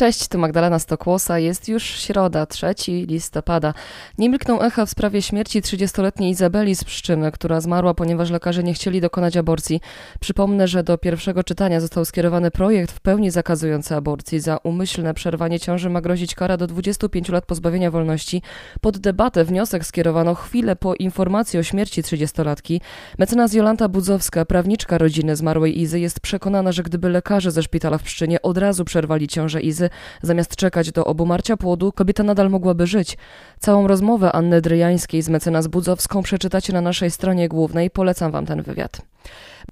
Cześć, tu Magdalena Stokłosa. Jest już środa, 3 listopada. Nie milkną echa w sprawie śmierci 30-letniej Izabeli z Pszczyny, która zmarła, ponieważ lekarze nie chcieli dokonać aborcji. Przypomnę, że do pierwszego czytania został skierowany projekt w pełni zakazujący aborcji. Za umyślne przerwanie ciąży ma grozić kara do 25 lat pozbawienia wolności. Pod debatę wniosek skierowano chwilę po informacji o śmierci 30-latki. Mecenas Jolanta Budzowska, prawniczka rodziny zmarłej Izy, jest przekonana, że gdyby lekarze ze szpitala w Pszczynie od razu przerwali ciążę Izy, Zamiast czekać do obumarcia płodu, kobieta nadal mogłaby żyć. Całą rozmowę Anny Dryjańskiej z mecenas Budzowską przeczytacie na naszej stronie głównej. Polecam wam ten wywiad.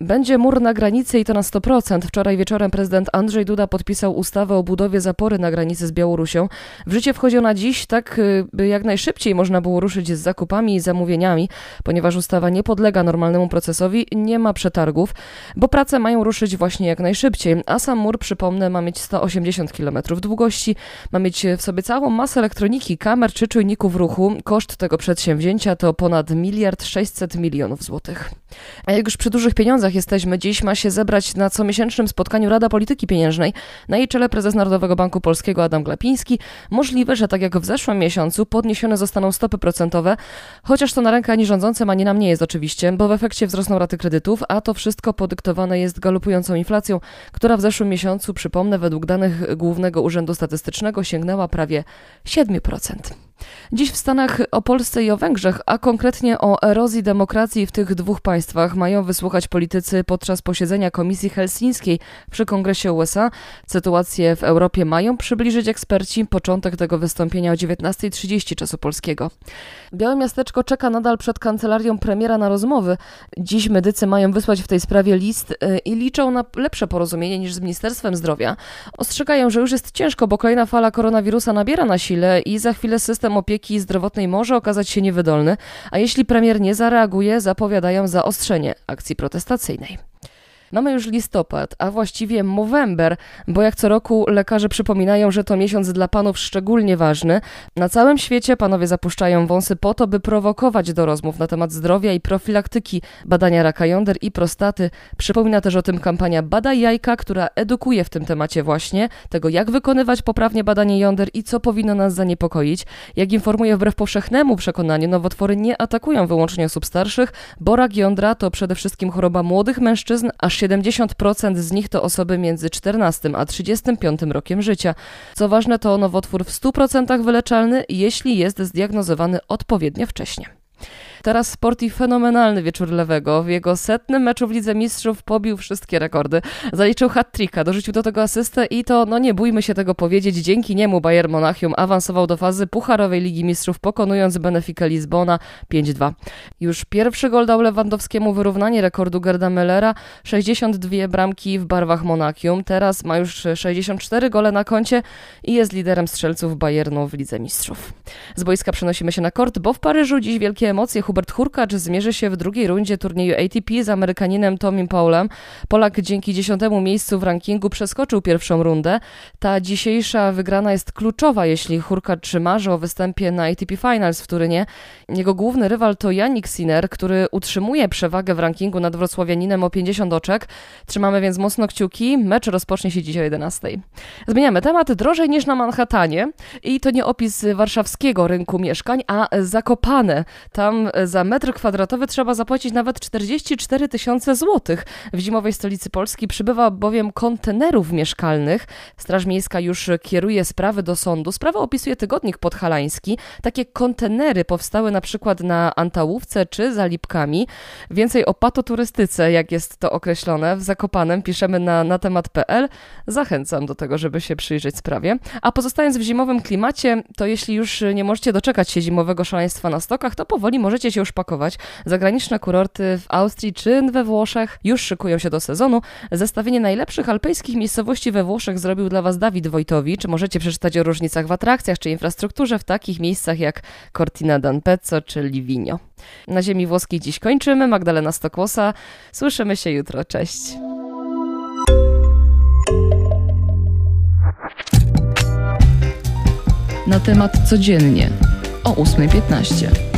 Będzie mur na granicy i to na 100%. Wczoraj wieczorem prezydent Andrzej Duda podpisał ustawę o budowie zapory na granicy z Białorusią. W życie wchodzi ona dziś, tak by jak najszybciej można było ruszyć z zakupami i zamówieniami, ponieważ ustawa nie podlega normalnemu procesowi, nie ma przetargów, bo prace mają ruszyć właśnie jak najszybciej. A sam mur, przypomnę, ma mieć 180 km długości, ma mieć w sobie całą masę elektroniki, kamer czy czujników ruchu. Koszt tego przedsięwzięcia to ponad miliard 600 milionów złotych. A jak już przy dużych pieniądzach jesteśmy, dziś ma się zebrać na comiesięcznym spotkaniu Rada Polityki Pieniężnej. Na jej czele prezes Narodowego Banku Polskiego Adam Glapiński. Możliwe, że tak jak w zeszłym miesiącu podniesione zostaną stopy procentowe, chociaż to na rękę ani rządzącym, ani nam nie jest oczywiście, bo w efekcie wzrosną raty kredytów, a to wszystko podyktowane jest galopującą inflacją, która w zeszłym miesiącu, przypomnę, według danych Głównego Urzędu Statystycznego sięgnęła prawie 7%. Dziś w Stanach o Polsce i o Węgrzech, a konkretnie o erozji demokracji w tych dwóch państwach mają wysłuchać politycy podczas posiedzenia Komisji Helsińskiej przy Kongresie USA. Sytuację w Europie mają przybliżyć eksperci. Początek tego wystąpienia o 19.30 czasu polskiego. Białe Miasteczko czeka nadal przed kancelarią premiera na rozmowy. Dziś medycy mają wysłać w tej sprawie list y, i liczą na lepsze porozumienie niż z Ministerstwem Zdrowia. Ostrzegają, że już jest ciężko, bo kolejna fala koronawirusa nabiera na sile i za chwilę system system opieki zdrowotnej może okazać się niewydolny, a jeśli premier nie zareaguje, zapowiadają zaostrzenie akcji protestacyjnej. Mamy już listopad, a właściwie Movember, bo jak co roku lekarze przypominają, że to miesiąc dla panów szczególnie ważny. Na całym świecie panowie zapuszczają wąsy po to, by prowokować do rozmów na temat zdrowia i profilaktyki, badania raka jąder i prostaty. Przypomina też o tym kampania Badaj Jajka, która edukuje w tym temacie właśnie tego, jak wykonywać poprawnie badanie jąder i co powinno nas zaniepokoić. Jak informuje wbrew powszechnemu przekonaniu, nowotwory nie atakują wyłącznie osób starszych, bo rak jądra to przede wszystkim choroba młodych mężczyzn, aż 70% z nich to osoby między 14 a 35 rokiem życia. Co ważne, to nowotwór w 100% wyleczalny, jeśli jest zdiagnozowany odpowiednio wcześnie. Teraz sport i fenomenalny wieczór Lewego. W jego setnym meczu w Lidze Mistrzów pobił wszystkie rekordy. Zaliczył hat-tricka, dorzucił do tego asystę i to, no nie bójmy się tego powiedzieć, dzięki niemu Bayern Monachium awansował do fazy Pucharowej Ligi Mistrzów, pokonując Benfica Lizbona 5-2. Już pierwszy gol dał Lewandowskiemu wyrównanie rekordu Gerda Mellera, 62 bramki w barwach Monachium. Teraz ma już 64 gole na koncie i jest liderem strzelców Bayernu w Lidze Mistrzów. Z boiska przenosimy się na kort, bo w Paryżu dziś wielkie emocje. Hubert Hurkacz zmierzy się w drugiej rundzie turnieju ATP z Amerykaninem Tomim Paulem. Polak dzięki dziesiątemu miejscu w rankingu przeskoczył pierwszą rundę. Ta dzisiejsza wygrana jest kluczowa, jeśli Hurkacz marzy o występie na ATP Finals w Turynie. Jego główny rywal to Janik Sinner, który utrzymuje przewagę w rankingu nad wrocławianinem o 50 oczek. Trzymamy więc mocno kciuki. Mecz rozpocznie się dzisiaj o 11. Zmieniamy temat. Drożej niż na Manhattanie. I to nie opis warszawskiego rynku mieszkań, a Zakopane. Tam za metr kwadratowy trzeba zapłacić nawet 44 tysiące złotych. W zimowej stolicy Polski przybywa bowiem kontenerów mieszkalnych. Straż Miejska już kieruje sprawy do sądu. Sprawę opisuje tygodnik podhalański. Takie kontenery powstały na przykład na Antałówce czy za Lipkami. Więcej o patoturystyce, jak jest to określone, w Zakopanem piszemy na, na temat.pl. Zachęcam do tego, żeby się przyjrzeć sprawie. A pozostając w zimowym klimacie, to jeśli już nie możecie doczekać się zimowego szaleństwa na stokach, to powoli możecie się już pakować. Zagraniczne kurorty w Austrii czy we Włoszech już szykują się do sezonu. Zestawienie najlepszych alpejskich miejscowości we Włoszech zrobił dla Was Dawid Wojtowicz. Możecie przeczytać o różnicach w atrakcjach czy infrastrukturze w takich miejscach jak Cortina d'Ampezzo czy Livigno. Na ziemi włoskiej dziś kończymy. Magdalena Stokłosa. Słyszymy się jutro. Cześć. Na temat codziennie o 8.15.